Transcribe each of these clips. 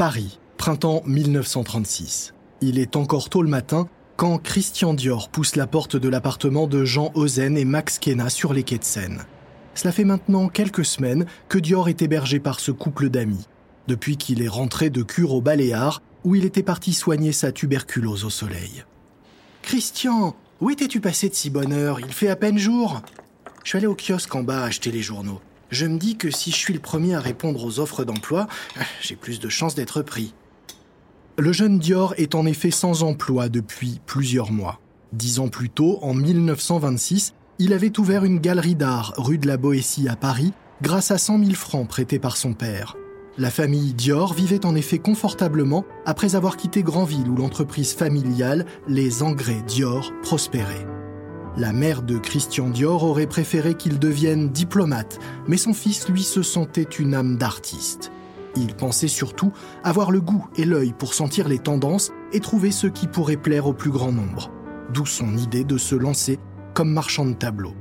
Paris, printemps 1936. Il est encore tôt le matin quand Christian Dior pousse la porte de l'appartement de Jean Ozen et Max Kenna sur les quais de Seine. Cela fait maintenant quelques semaines que Dior est hébergé par ce couple d'amis, depuis qu'il est rentré de cure au Baléares, où il était parti soigner sa tuberculose au soleil. Christian, où étais-tu passé de si bonne heure? Il fait à peine jour? Je suis allé au kiosque en bas acheter les journaux. Je me dis que si je suis le premier à répondre aux offres d'emploi, j'ai plus de chances d'être pris. Le jeune Dior est en effet sans emploi depuis plusieurs mois. Dix ans plus tôt, en 1926, il avait ouvert une galerie d'art rue de la Boétie à Paris grâce à 100 000 francs prêtés par son père. La famille Dior vivait en effet confortablement après avoir quitté Granville où l'entreprise familiale, les Engrais Dior, prospérait. La mère de Christian Dior aurait préféré qu'il devienne diplomate, mais son fils, lui, se sentait une âme d'artiste. Il pensait surtout avoir le goût et l'œil pour sentir les tendances et trouver ce qui pourrait plaire au plus grand nombre. D'où son idée de se lancer comme marchand de tableaux.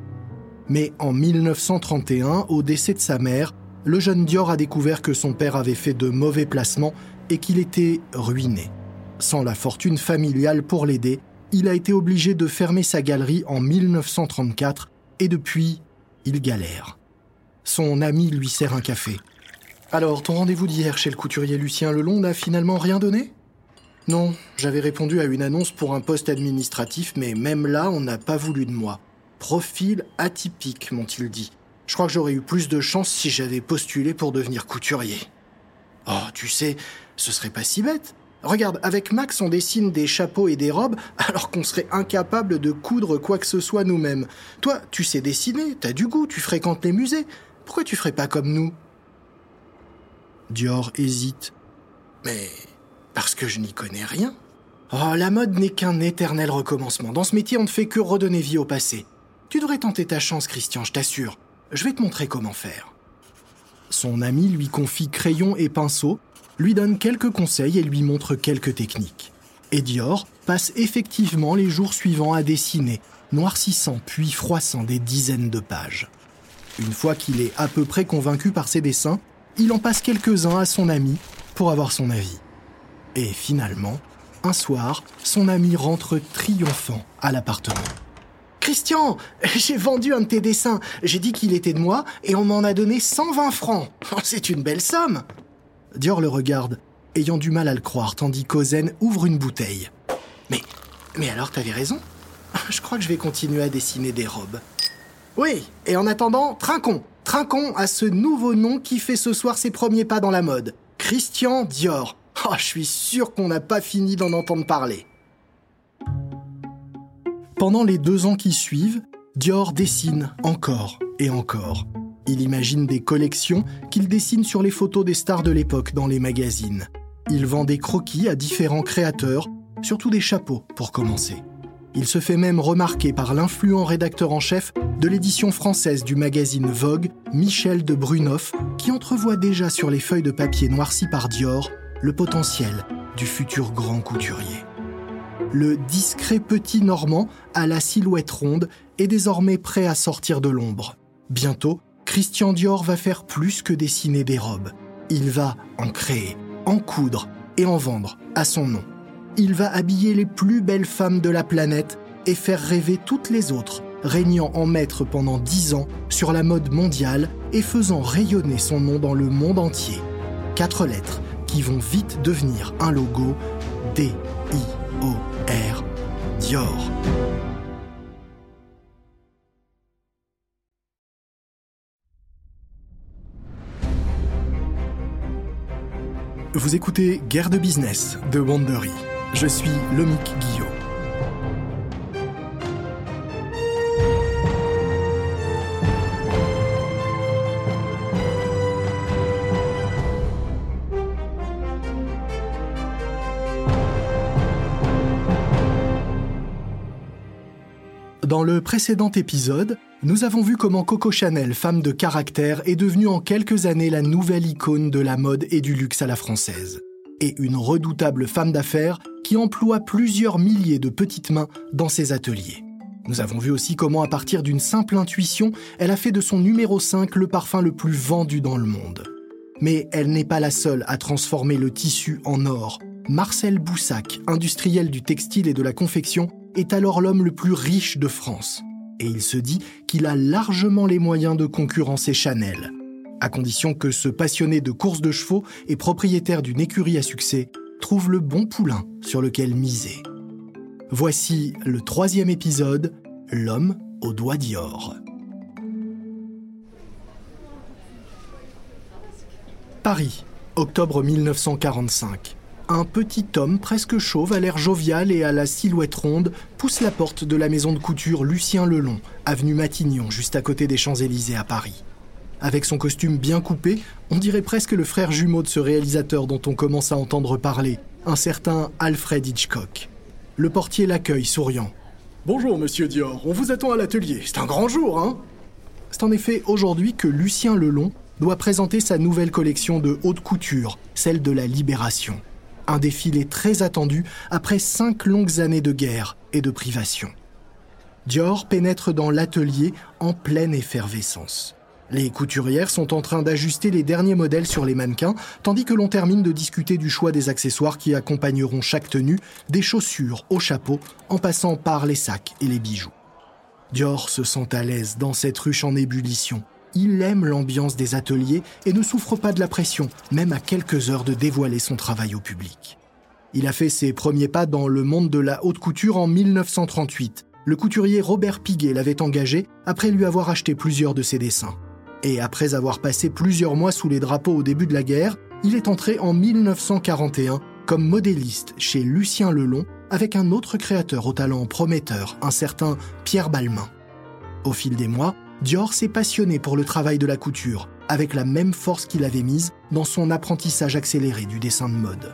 Mais en 1931, au décès de sa mère, le jeune Dior a découvert que son père avait fait de mauvais placements et qu'il était ruiné. Sans la fortune familiale pour l'aider, il a été obligé de fermer sa galerie en 1934 et depuis, il galère. Son ami lui sert un café. Alors, ton rendez-vous d'hier chez le couturier Lucien Lelon n'a finalement rien donné? Non, j'avais répondu à une annonce pour un poste administratif, mais même là, on n'a pas voulu de moi. Profil atypique, m'ont-ils dit. Je crois que j'aurais eu plus de chance si j'avais postulé pour devenir couturier. Oh, tu sais, ce serait pas si bête. Regarde, avec Max, on dessine des chapeaux et des robes alors qu'on serait incapable de coudre quoi que ce soit nous-mêmes. Toi, tu sais dessiner, t'as du goût, tu fréquentes les musées. Pourquoi tu ferais pas comme nous? Dior hésite. Mais parce que je n'y connais rien. Oh, la mode n'est qu'un éternel recommencement. Dans ce métier, on ne fait que redonner vie au passé. Tu devrais tenter ta chance, Christian, je t'assure. Je vais te montrer comment faire. Son ami lui confie crayon et pinceau, lui donne quelques conseils et lui montre quelques techniques. Et Dior passe effectivement les jours suivants à dessiner, noircissant puis froissant des dizaines de pages. Une fois qu'il est à peu près convaincu par ses dessins, il en passe quelques-uns à son ami pour avoir son avis. Et finalement, un soir, son ami rentre triomphant à l'appartement. Christian, j'ai vendu un de tes dessins. J'ai dit qu'il était de moi et on m'en a donné 120 francs. C'est une belle somme. Dior le regarde, ayant du mal à le croire, tandis qu'Ozen ouvre une bouteille. Mais, mais alors t'avais raison. Je crois que je vais continuer à dessiner des robes. Oui, et en attendant, trinquons. Trinquons à ce nouveau nom qui fait ce soir ses premiers pas dans la mode. Christian Dior. Oh, je suis sûr qu'on n'a pas fini d'en entendre parler. Pendant les deux ans qui suivent, Dior dessine encore et encore. Il imagine des collections qu'il dessine sur les photos des stars de l'époque dans les magazines. Il vend des croquis à différents créateurs, surtout des chapeaux pour commencer. Il se fait même remarquer par l'influent rédacteur en chef de l'édition française du magazine Vogue, Michel de Brunoff, qui entrevoit déjà sur les feuilles de papier noircies par Dior le potentiel du futur grand couturier le discret petit Normand à la silhouette ronde est désormais prêt à sortir de l'ombre. Bientôt, Christian Dior va faire plus que dessiner des robes. Il va en créer, en coudre et en vendre à son nom. Il va habiller les plus belles femmes de la planète et faire rêver toutes les autres, régnant en maître pendant dix ans sur la mode mondiale et faisant rayonner son nom dans le monde entier. Quatre lettres qui vont vite devenir un logo D-I-O-R Dior. Vous écoutez Guerre de business de Wandery. Je suis Lomic Guillot. Dans le précédent épisode, nous avons vu comment Coco Chanel, femme de caractère, est devenue en quelques années la nouvelle icône de la mode et du luxe à la française. Et une redoutable femme d'affaires qui emploie plusieurs milliers de petites mains dans ses ateliers. Nous avons vu aussi comment, à partir d'une simple intuition, elle a fait de son numéro 5 le parfum le plus vendu dans le monde. Mais elle n'est pas la seule à transformer le tissu en or. Marcel Boussac, industriel du textile et de la confection, est alors l'homme le plus riche de France. Et il se dit qu'il a largement les moyens de concurrencer Chanel, à condition que ce passionné de course de chevaux et propriétaire d'une écurie à succès trouve le bon poulain sur lequel miser. Voici le troisième épisode, L'homme au doigt d'or. Paris, octobre 1945. Un petit homme presque chauve, à l'air jovial et à la silhouette ronde, pousse la porte de la maison de couture Lucien Lelon, avenue Matignon, juste à côté des Champs-Élysées à Paris. Avec son costume bien coupé, on dirait presque le frère jumeau de ce réalisateur dont on commence à entendre parler, un certain Alfred Hitchcock. Le portier l'accueille, souriant. Bonjour, monsieur Dior, on vous attend à l'atelier. C'est un grand jour, hein? C'est en effet aujourd'hui que Lucien Lelon doit présenter sa nouvelle collection de haute couture, celle de la Libération. Un défilé très attendu après cinq longues années de guerre et de privation. Dior pénètre dans l'atelier en pleine effervescence. Les couturières sont en train d'ajuster les derniers modèles sur les mannequins, tandis que l'on termine de discuter du choix des accessoires qui accompagneront chaque tenue, des chaussures au chapeau, en passant par les sacs et les bijoux. Dior se sent à l'aise dans cette ruche en ébullition. Il aime l'ambiance des ateliers et ne souffre pas de la pression, même à quelques heures de dévoiler son travail au public. Il a fait ses premiers pas dans le monde de la haute couture en 1938. Le couturier Robert Piguet l'avait engagé après lui avoir acheté plusieurs de ses dessins. Et après avoir passé plusieurs mois sous les drapeaux au début de la guerre, il est entré en 1941 comme modéliste chez Lucien Lelon avec un autre créateur au talent prometteur, un certain Pierre Balmain. Au fil des mois, Dior s'est passionné pour le travail de la couture, avec la même force qu'il avait mise dans son apprentissage accéléré du dessin de mode.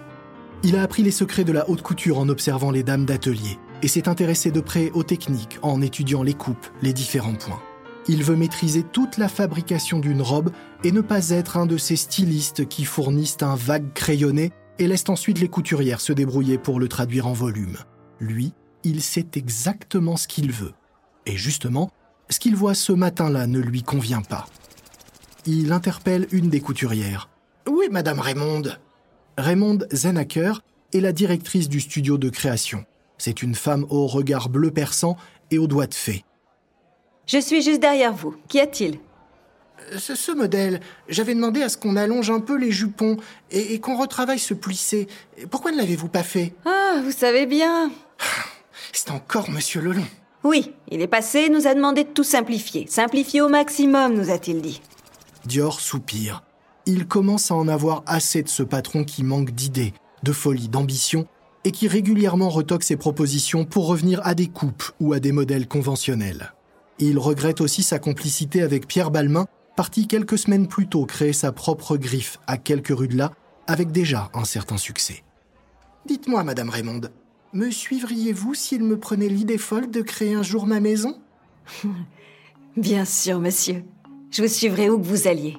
Il a appris les secrets de la haute couture en observant les dames d'atelier et s'est intéressé de près aux techniques en étudiant les coupes, les différents points. Il veut maîtriser toute la fabrication d'une robe et ne pas être un de ces stylistes qui fournissent un vague crayonné et laissent ensuite les couturières se débrouiller pour le traduire en volume. Lui, il sait exactement ce qu'il veut. Et justement, ce qu'il voit ce matin-là ne lui convient pas. Il interpelle une des couturières. Où est Madame Raymonde Raymonde Zenacker est la directrice du studio de création. C'est une femme au regard bleu perçant et aux doigts de fée. Je suis juste derrière vous. Qu'y a-t-il? Ce, ce, modèle, j'avais demandé à ce qu'on allonge un peu les jupons et, et qu'on retravaille ce plissé. Pourquoi ne l'avez-vous pas fait? Ah, vous savez bien. C'est encore Monsieur Lelon. Oui, il est passé, nous a demandé de tout simplifier. Simplifier au maximum, nous a-t-il dit. Dior soupire. Il commence à en avoir assez de ce patron qui manque d'idées, de folie, d'ambition, et qui régulièrement retoque ses propositions pour revenir à des coupes ou à des modèles conventionnels. Il regrette aussi sa complicité avec Pierre Balmain, parti quelques semaines plus tôt créer sa propre griffe à quelques rues de là, avec déjà un certain succès. Dites-moi, Madame Raymonde, me suivriez-vous s'il me prenait l'idée folle de créer un jour ma maison Bien sûr, monsieur. Je vous suivrai où que vous alliez.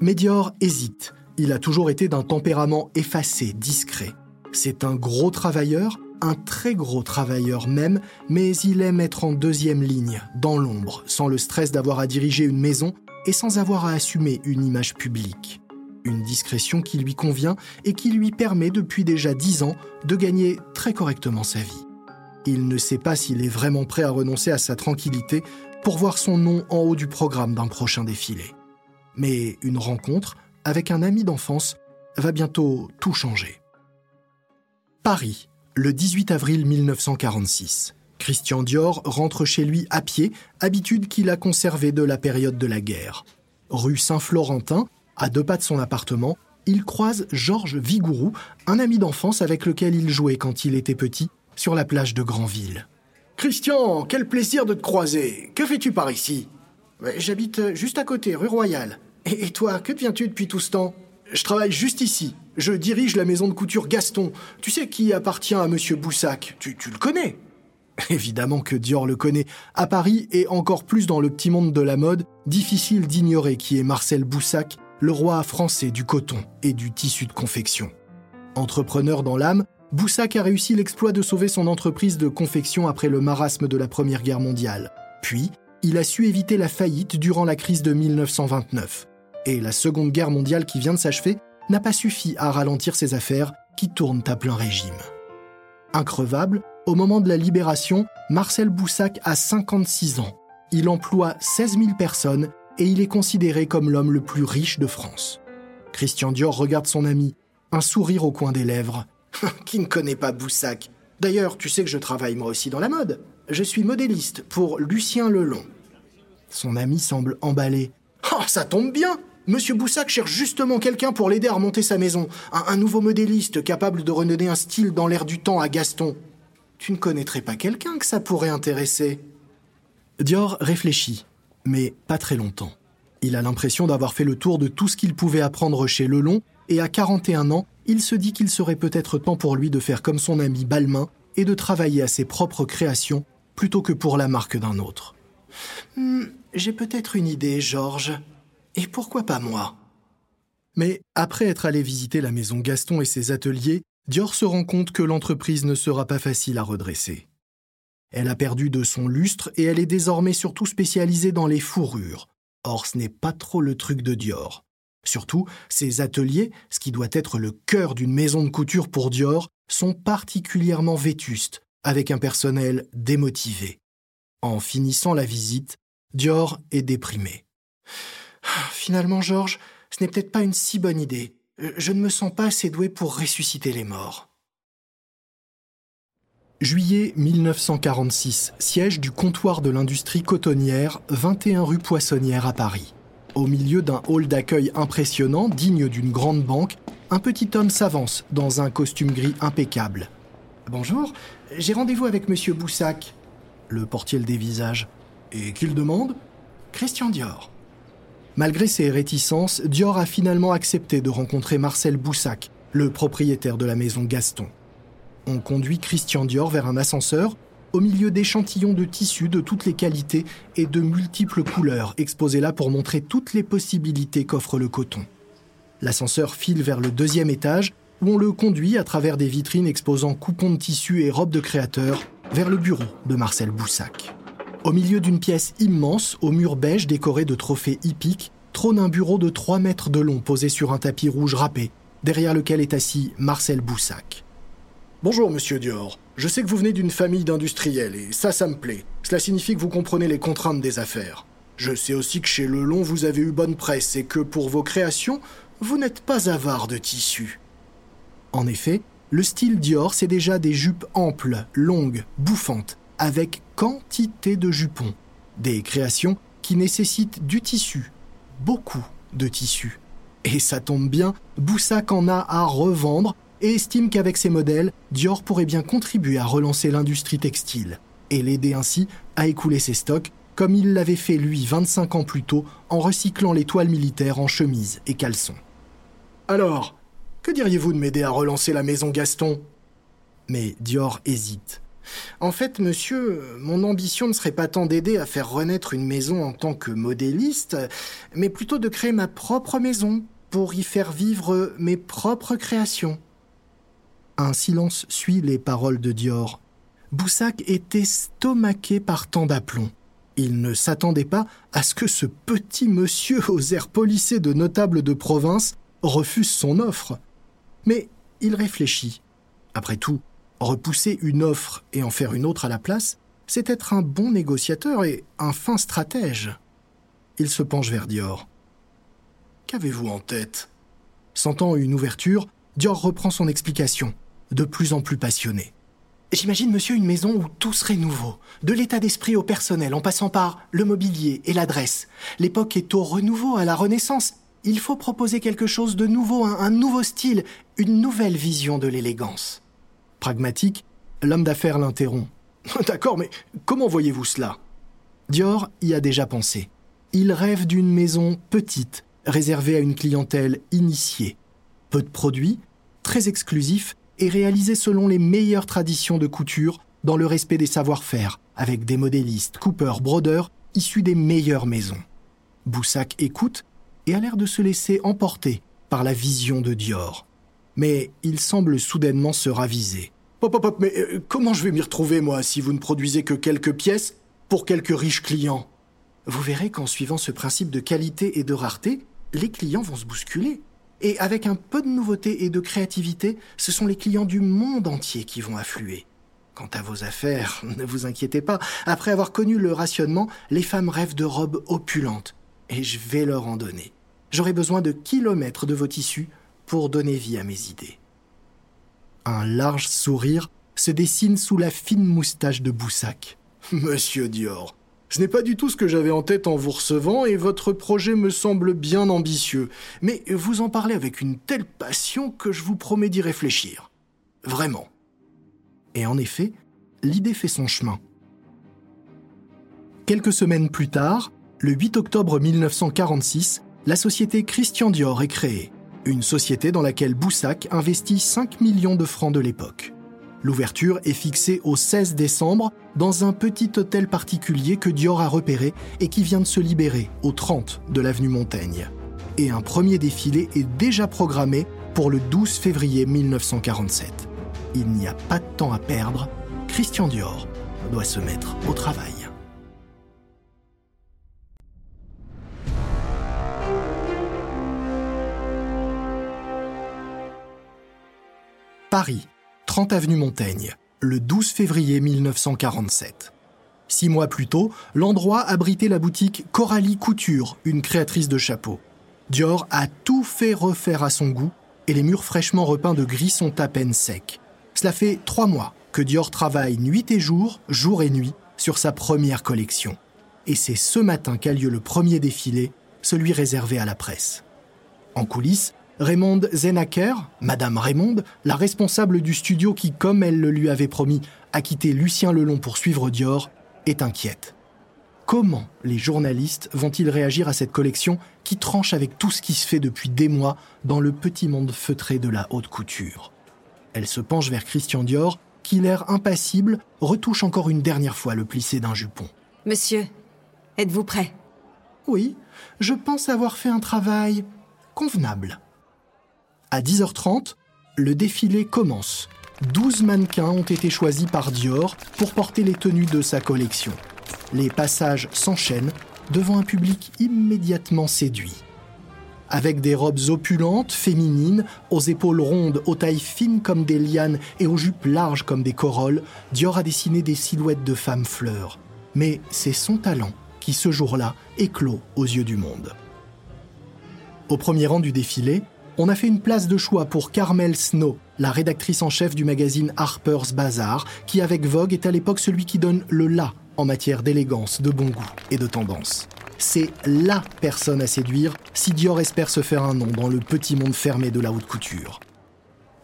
Médior hésite. Il a toujours été d'un tempérament effacé, discret. C'est un gros travailleur, un très gros travailleur même, mais il aime être en deuxième ligne, dans l'ombre, sans le stress d'avoir à diriger une maison et sans avoir à assumer une image publique. Une discrétion qui lui convient et qui lui permet depuis déjà dix ans de gagner très correctement sa vie. Il ne sait pas s'il est vraiment prêt à renoncer à sa tranquillité pour voir son nom en haut du programme d'un prochain défilé. Mais une rencontre avec un ami d'enfance va bientôt tout changer. Paris, le 18 avril 1946. Christian Dior rentre chez lui à pied, habitude qu'il a conservée de la période de la guerre. Rue Saint-Florentin, à deux pas de son appartement, il croise Georges Vigourou, un ami d'enfance avec lequel il jouait quand il était petit, sur la plage de Granville. Christian, quel plaisir de te croiser. Que fais-tu par ici? J'habite juste à côté, rue Royale. Et toi, que deviens-tu depuis tout ce temps? Je travaille juste ici. Je dirige la maison de couture Gaston. Tu sais qui appartient à Monsieur Boussac? Tu, tu le connais? Évidemment que Dior le connaît. À Paris, et encore plus dans le petit monde de la mode, difficile d'ignorer qui est Marcel Boussac, le roi français du coton et du tissu de confection. Entrepreneur dans l'âme, Boussac a réussi l'exploit de sauver son entreprise de confection après le marasme de la Première Guerre mondiale. Puis, il a su éviter la faillite durant la crise de 1929. Et la Seconde Guerre mondiale qui vient de s'achever n'a pas suffi à ralentir ses affaires qui tournent à plein régime. Increvable, au moment de la libération, Marcel Boussac a 56 ans. Il emploie 16 000 personnes et il est considéré comme l'homme le plus riche de France. Christian Dior regarde son ami, un sourire au coin des lèvres. Qui ne connaît pas Boussac? D'ailleurs, tu sais que je travaille moi aussi dans la mode. Je suis modéliste pour Lucien Lelon. Son ami semble emballé. Oh, ça tombe bien Monsieur Boussac cherche justement quelqu'un pour l'aider à remonter sa maison. Un, un, nouveau modéliste capable de redonner un style dans l'air du temps à Gaston. Tu ne connaîtrais pas quelqu'un que ça pourrait intéresser? Dior réfléchit, mais pas très longtemps. Il a l'impression d'avoir fait le tour de tout ce qu'il pouvait apprendre chez Lelon, et à 41 ans, il se dit qu'il serait peut-être temps pour lui de faire comme son ami Balmain et de travailler à ses propres créations plutôt que pour la marque d'un autre. Hmm, J'ai peut-être une idée, Georges. Et pourquoi pas moi? Mais après être allé visiter la maison Gaston et ses ateliers, Dior se rend compte que l'entreprise ne sera pas facile à redresser. Elle a perdu de son lustre et elle est désormais surtout spécialisée dans les fourrures. Or, ce n'est pas trop le truc de Dior. Surtout, ses ateliers, ce qui doit être le cœur d'une maison de couture pour Dior, sont particulièrement vétustes, avec un personnel démotivé. En finissant la visite, Dior est déprimé. Finalement, Georges, ce n'est peut-être pas une si bonne idée. Je ne me sens pas assez doué pour ressusciter les morts. Juillet 1946, siège du comptoir de l'industrie cotonnière, 21 rue Poissonnière à Paris. Au milieu d'un hall d'accueil impressionnant, digne d'une grande banque, un petit homme s'avance dans un costume gris impeccable. Bonjour, j'ai rendez-vous avec monsieur Boussac. Le portier le dévisage. Et qu'il demande? Christian Dior. Malgré ses réticences, Dior a finalement accepté de rencontrer Marcel Boussac, le propriétaire de la maison Gaston. On conduit Christian Dior vers un ascenseur au milieu d'échantillons de tissus de toutes les qualités et de multiples couleurs exposés là pour montrer toutes les possibilités qu'offre le coton. L'ascenseur file vers le deuxième étage où on le conduit à travers des vitrines exposant coupons de tissus et robes de créateurs vers le bureau de Marcel Boussac. Au milieu d'une pièce immense, au mur beige décoré de trophées hippiques, trône un bureau de 3 mètres de long posé sur un tapis rouge râpé, derrière lequel est assis Marcel Boussac. Bonjour, monsieur Dior. Je sais que vous venez d'une famille d'industriels, et ça, ça me plaît. Cela signifie que vous comprenez les contraintes des affaires. Je sais aussi que chez Lelon, vous avez eu bonne presse et que pour vos créations, vous n'êtes pas avare de tissus. En effet, le style Dior, c'est déjà des jupes amples, longues, bouffantes, avec quantité de jupons. Des créations qui nécessitent du tissu, beaucoup de tissu. Et ça tombe bien, Boussac en a à revendre et estime qu'avec ces modèles, Dior pourrait bien contribuer à relancer l'industrie textile et l'aider ainsi à écouler ses stocks comme il l'avait fait lui 25 ans plus tôt en recyclant les toiles militaires en chemise et caleçons. Alors, que diriez-vous de m'aider à relancer la maison Gaston? Mais Dior hésite. En fait, monsieur, mon ambition ne serait pas tant d'aider à faire renaître une maison en tant que modéliste, mais plutôt de créer ma propre maison pour y faire vivre mes propres créations. Un silence suit les paroles de Dior. Boussac était stomaqué par tant d'aplomb. Il ne s'attendait pas à ce que ce petit monsieur aux airs polissés de notable de province refuse son offre. Mais il réfléchit. Après tout, repousser une offre et en faire une autre à la place, c'est être un bon négociateur et un fin stratège. Il se penche vers Dior. Qu'avez-vous en tête? Sentant une ouverture, Dior reprend son explication de plus en plus passionné. J'imagine, monsieur, une maison où tout serait nouveau, de l'état d'esprit au personnel, en passant par le mobilier et l'adresse. L'époque est au renouveau, à la renaissance. Il faut proposer quelque chose de nouveau, un, un nouveau style, une nouvelle vision de l'élégance. Pragmatique, l'homme d'affaires l'interrompt. D'accord, mais comment voyez-vous cela? Dior y a déjà pensé. Il rêve d'une maison petite, réservée à une clientèle initiée. Peu de produits, très exclusifs et réalisé selon les meilleures traditions de couture dans le respect des savoir-faire, avec des modélistes, coupeurs, brodeurs issus des meilleures maisons. Boussac écoute et a l'air de se laisser emporter par la vision de Dior. Mais il semble soudainement se raviser. Pop, pop, pop, mais euh, comment je vais m'y retrouver, moi, si vous ne produisez que quelques pièces pour quelques riches clients? Vous verrez qu'en suivant ce principe de qualité et de rareté, les clients vont se bousculer. Et avec un peu de nouveauté et de créativité, ce sont les clients du monde entier qui vont affluer. Quant à vos affaires, ne vous inquiétez pas, après avoir connu le rationnement, les femmes rêvent de robes opulentes, et je vais leur en donner. J'aurai besoin de kilomètres de vos tissus pour donner vie à mes idées. Un large sourire se dessine sous la fine moustache de Boussac. Monsieur Dior, ce n'est pas du tout ce que j'avais en tête en vous recevant et votre projet me semble bien ambitieux. Mais vous en parlez avec une telle passion que je vous promets d'y réfléchir. Vraiment. Et en effet, l'idée fait son chemin. Quelques semaines plus tard, le 8 octobre 1946, la société Christian Dior est créée, une société dans laquelle Boussac investit 5 millions de francs de l'époque. L'ouverture est fixée au 16 décembre dans un petit hôtel particulier que Dior a repéré et qui vient de se libérer au 30 de l'avenue Montaigne. Et un premier défilé est déjà programmé pour le 12 février 1947 il n'y a pas de temps à perdre, Christian Dior doit se mettre au travail. Paris, 30 avenue Montaigne, le 12 février 1947. Six mois plus tôt, l'endroit abritait la boutique Coralie Couture, une créatrice de chapeaux. Dior a tout fait refaire à son goût et les murs fraîchement repeints de gris sont à peine secs. Cela fait trois mois que Dior travaille nuit et jour, jour et nuit, sur sa première collection. Et c'est ce matin qu'a lieu le premier défilé, celui réservé à la presse. En coulisses, Raymond Zenacker, Madame Raymond, la responsable du studio qui, comme elle le lui avait promis, a quitté Lucien Lelon pour suivre Dior, est inquiète. Comment les journalistes vont-ils réagir à cette collection qui tranche avec tout ce qui se fait depuis des mois dans le petit monde feutré de la haute couture? Elle se penche vers Christian Dior, qui, l'air impassible, retouche encore une dernière fois le plissé d'un jupon. Monsieur, êtes-vous prêt? Oui, je pense avoir fait un travail convenable. À 10h30, le défilé commence. 12 mannequins ont été choisis par Dior pour porter les tenues de sa collection. Les passages s'enchaînent devant un public immédiatement séduit. Avec des robes opulentes, féminines, aux épaules rondes, aux tailles fines comme des lianes et aux jupes larges comme des corolles, Dior a dessiné des silhouettes de femmes fleurs. Mais c'est son talent qui, ce jour-là, éclot aux yeux du monde. Au premier rang du défilé, on a fait une place de choix pour Carmel Snow, la rédactrice en chef du magazine Harper's Bazaar, qui avec Vogue est à l'époque celui qui donne le la en matière d'élégance, de bon goût et de tendance c'est LA personne à séduire si Dior espère se faire un nom dans le petit monde fermé de la haute couture.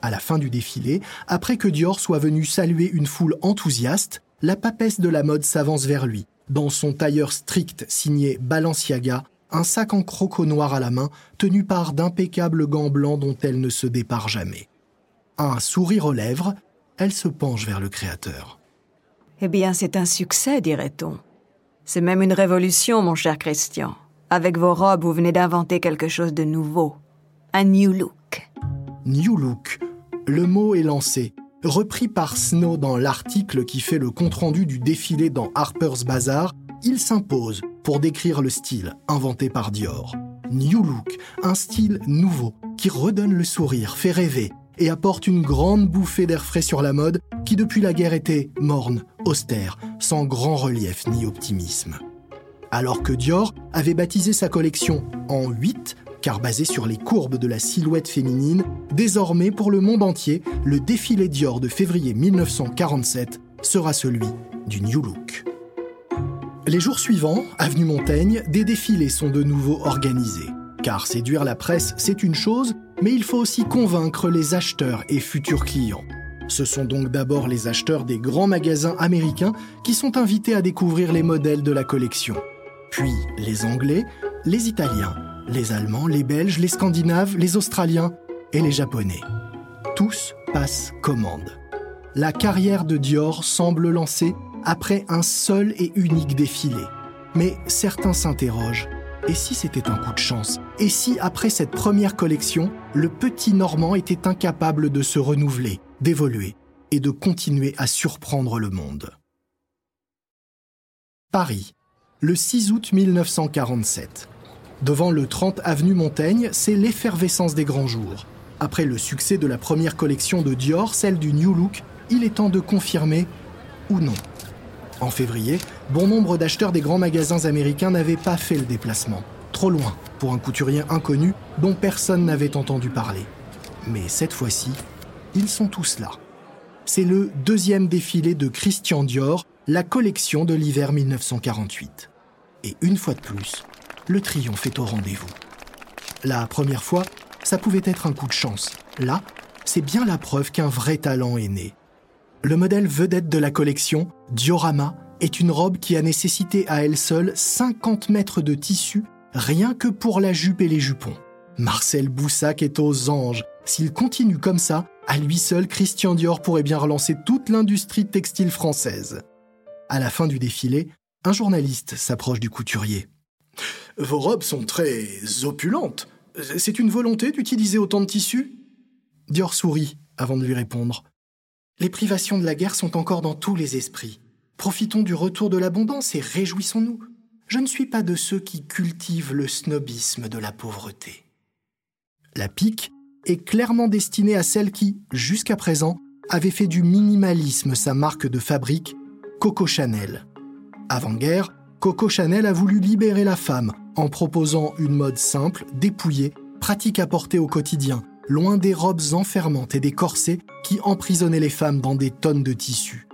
À la fin du défilé, après que Dior soit venu saluer une foule enthousiaste, la papesse de la mode s'avance vers lui, dans son tailleur strict signé Balenciaga, un sac en croco noir à la main, tenu par d'impeccables gants blancs dont elle ne se dépare jamais. Un sourire aux lèvres, elle se penche vers le créateur. Eh bien, c'est un succès, dirait-on. C'est même une révolution, mon cher Christian. Avec vos robes, vous venez d'inventer quelque chose de nouveau. Un new look. New look. Le mot est lancé. Repris par Snow dans l'article qui fait le compte-rendu du défilé dans Harper's Bazaar, il s'impose pour décrire le style inventé par Dior. New look, un style nouveau qui redonne le sourire, fait rêver et apporte une grande bouffée d'air frais sur la mode qui depuis la guerre était morne, austère, sans grand relief ni optimisme. Alors que Dior avait baptisé sa collection en 8, car basée sur les courbes de la silhouette féminine, désormais pour le monde entier, le défilé Dior de février 1947 sera celui du New Look. Les jours suivants, avenue Montaigne, des défilés sont de nouveau organisés. Car séduire la presse, c'est une chose, mais il faut aussi convaincre les acheteurs et futurs clients. Ce sont donc d'abord les acheteurs des grands magasins américains qui sont invités à découvrir les modèles de la collection. Puis les Anglais, les Italiens, les Allemands, les Belges, les Scandinaves, les Australiens et les Japonais. Tous passent commande. La carrière de Dior semble lancée après un seul et unique défilé. Mais certains s'interrogent. Et si c'était un coup de chance? Et si, après cette première collection, le petit Normand était incapable de se renouveler d'évoluer et de continuer à surprendre le monde? Paris, le 6 août 1947. Devant le 30 avenue Montaigne, c'est l'effervescence des grands jours. Après le succès de la première collection de Dior, celle du New Look, il est temps de confirmer ou non. En février, bon nombre d'acheteurs des grands magasins américains n'avaient pas fait le déplacement. Trop loin pour un couturier inconnu dont personne n'avait entendu parler. Mais cette fois-ci, ils sont tous là. C'est le deuxième défilé de Christian Dior, la collection de l'hiver 1948. Et une fois de plus, le triomphe est au rendez-vous. La première fois, ça pouvait être un coup de chance. Là, c'est bien la preuve qu'un vrai talent est né. Le modèle vedette de la collection, Diorama, est une robe qui a nécessité à elle seule 50 mètres de tissu rien que pour la jupe et les jupons. Marcel Boussac est aux anges. S'il continue comme ça, à lui seul, Christian Dior pourrait bien relancer toute l'industrie textile française. À la fin du défilé, un journaliste s'approche du couturier. Vos robes sont très opulentes. C'est une volonté d'utiliser autant de tissus Dior sourit avant de lui répondre. Les privations de la guerre sont encore dans tous les esprits. Profitons du retour de l'abondance et réjouissons-nous. Je ne suis pas de ceux qui cultivent le snobisme de la pauvreté. La pique est clairement destinée à celle qui, jusqu'à présent, avait fait du minimalisme sa marque de fabrique, Coco Chanel. Avant-guerre, Coco Chanel a voulu libérer la femme en proposant une mode simple, dépouillée, pratique à porter au quotidien, loin des robes enfermantes et des corsets qui emprisonnaient les femmes dans des tonnes de tissus.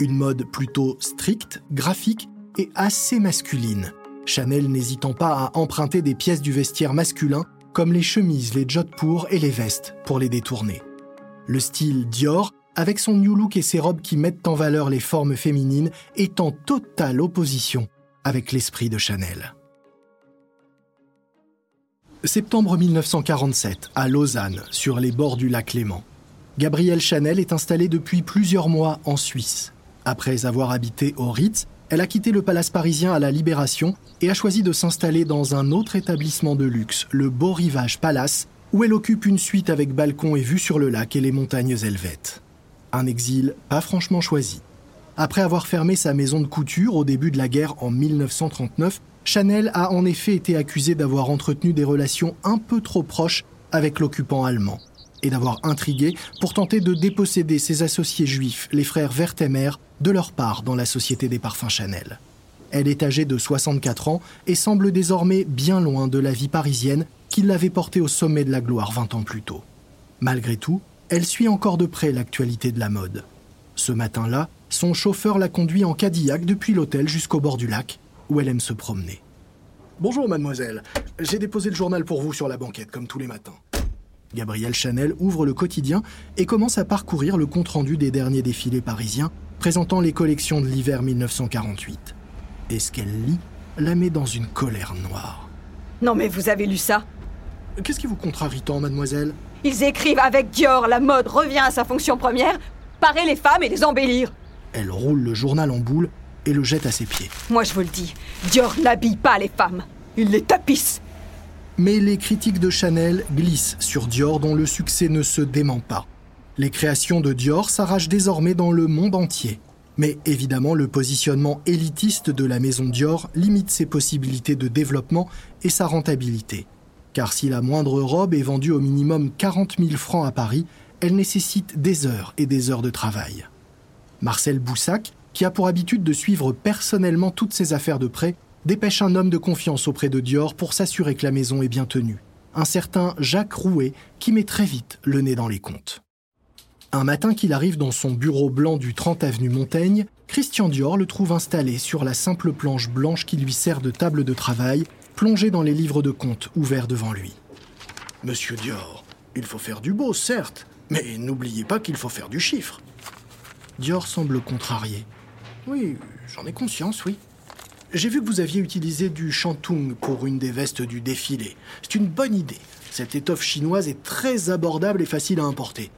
Une mode plutôt stricte, graphique et assez masculine. Chanel n'hésitant pas à emprunter des pièces du vestiaire masculin comme les chemises, les jodhpurs et les vestes pour les détourner. Le style Dior, avec son new look et ses robes qui mettent en valeur les formes féminines, est en totale opposition avec l'esprit de Chanel. Septembre 1947, à Lausanne, sur les bords du lac Léman. Gabrielle Chanel est installée depuis plusieurs mois en Suisse. Après avoir habité au Ritz, elle a quitté le palace parisien à la Libération et a choisi de s'installer dans un autre établissement de luxe, le Beau Rivage Palace, où elle occupe une suite avec balcon et vue sur le lac et les montagnes helvètes. Un exil pas franchement choisi. Après avoir fermé sa maison de couture au début de la guerre en 1939, Chanel a en effet été accusée d'avoir entretenu des relations un peu trop proches avec l'occupant allemand et d'avoir intrigué pour tenter de déposséder ses associés juifs, les frères Werthemer, de leur part dans la société des parfums Chanel. Elle est âgée de 64 ans et semble désormais bien loin de la vie parisienne qui l'avait portée au sommet de la gloire 20 ans plus tôt. Malgré tout, elle suit encore de près l'actualité de la mode. Ce matin-là, son chauffeur la conduit en Cadillac depuis l'hôtel jusqu'au bord du lac, où elle aime se promener. Bonjour mademoiselle, j'ai déposé le journal pour vous sur la banquette comme tous les matins. Gabrielle Chanel ouvre le quotidien et commence à parcourir le compte-rendu des derniers défilés parisiens présentant les collections de l'hiver 1948. Et ce qu'elle lit la met dans une colère noire? Non mais vous avez lu ça? Qu'est-ce qui vous contrarie tant, mademoiselle? Ils écrivent avec Dior, la mode revient à sa fonction première, parer les femmes et les embellir. Elle roule le journal en boule et le jette à ses pieds. Moi je vous le dis, Dior n'habille pas les femmes, il les tapisse. Mais les critiques de Chanel glissent sur Dior dont le succès ne se dément pas. Les créations de Dior s'arrachent désormais dans le monde entier. Mais évidemment, le positionnement élitiste de la maison Dior limite ses possibilités de développement et sa rentabilité. Car si la moindre robe est vendue au minimum 40 000 francs à Paris, elle nécessite des heures et des heures de travail. Marcel Boussac, qui a pour habitude de suivre personnellement toutes ses affaires de près, dépêche un homme de confiance auprès de Dior pour s'assurer que la maison est bien tenue. Un certain Jacques Rouet qui met très vite le nez dans les comptes. Un matin qu'il arrive dans son bureau blanc du 30 avenue Montaigne, Christian Dior le trouve installé sur la simple planche blanche qui lui sert de table de travail, plongé dans les livres de comptes ouverts devant lui. Monsieur Dior, il faut faire du beau, certes, mais n'oubliez pas qu'il faut faire du chiffre. Dior semble contrarié. Oui, j'en ai conscience, oui. J'ai vu que vous aviez utilisé du shantung pour une des vestes du défilé. C'est une bonne idée. Cette étoffe chinoise est très abordable et facile à importer.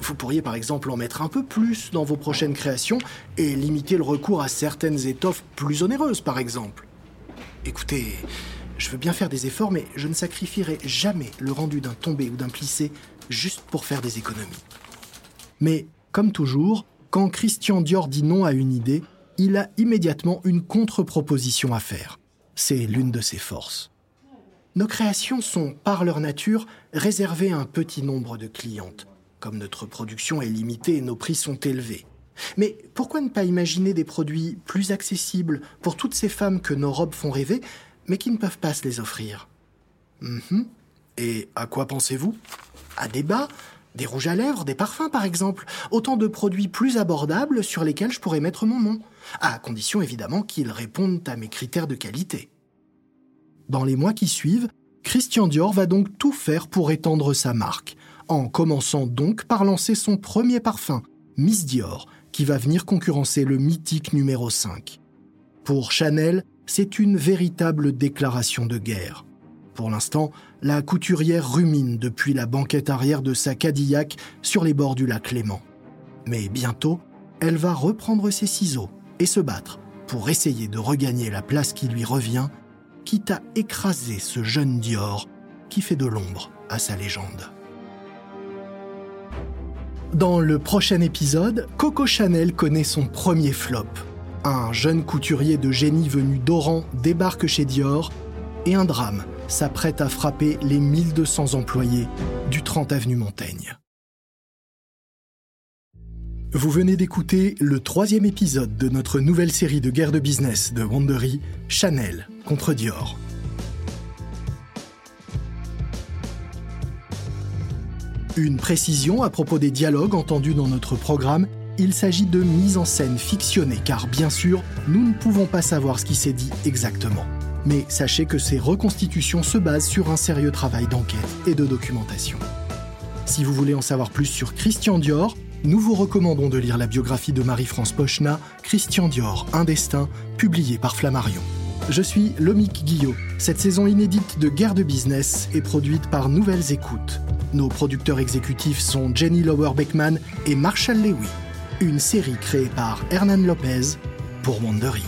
Vous pourriez par exemple en mettre un peu plus dans vos prochaines créations et limiter le recours à certaines étoffes plus onéreuses par exemple. Écoutez, je veux bien faire des efforts, mais je ne sacrifierai jamais le rendu d'un tombé ou d'un plissé juste pour faire des économies. Mais, comme toujours, quand Christian Dior dit non à une idée, il a immédiatement une contre-proposition à faire. C'est l'une de ses forces. Nos créations sont, par leur nature, réservées à un petit nombre de clientes. Comme notre production est limitée et nos prix sont élevés. Mais pourquoi ne pas imaginer des produits plus accessibles pour toutes ces femmes que nos robes font rêver, mais qui ne peuvent pas se les offrir? Mhm. Et à quoi pensez-vous? À des bas, des rouges à lèvres, des parfums par exemple. Autant de produits plus abordables sur lesquels je pourrais mettre mon nom. À condition évidemment qu'ils répondent à mes critères de qualité. Dans les mois qui suivent, Christian Dior va donc tout faire pour étendre sa marque, en commençant donc par lancer son premier parfum, Miss Dior, qui va venir concurrencer le mythique numéro 5. Pour Chanel, c'est une véritable déclaration de guerre. Pour l'instant, la couturière rumine depuis la banquette arrière de sa Cadillac sur les bords du lac Léman. Mais bientôt, elle va reprendre ses ciseaux et se battre pour essayer de regagner la place qui lui revient, quitte à écraser ce jeune Dior qui fait de l'ombre à sa légende. Dans le prochain épisode, Coco Chanel connaît son premier flop. Un jeune couturier de génie venu d'Oran débarque chez Dior et un drame s'apprête à frapper les 1200 employés du 30 avenue Montaigne. Vous venez d'écouter le troisième épisode de notre nouvelle série de guerre de business de Wandery, Chanel contre Dior. Une précision à propos des dialogues entendus dans notre programme, il s'agit de mise en scène fictionnée car bien sûr, nous ne pouvons pas savoir ce qui s'est dit exactement. Mais sachez que ces reconstitutions se basent sur un sérieux travail d'enquête et de documentation. Si vous voulez en savoir plus sur Christian Dior, nous vous recommandons de lire la biographie de Marie-France Pochna, Christian Dior, Un destin, publiée par Flammarion. Je suis Lomique Guillot. Cette saison inédite de Guerre de Business est produite par Nouvelles Écoutes. Nos producteurs exécutifs sont Jenny Lower Beckman et Marshall Lewy. Une série créée par Hernan Lopez pour Wandery.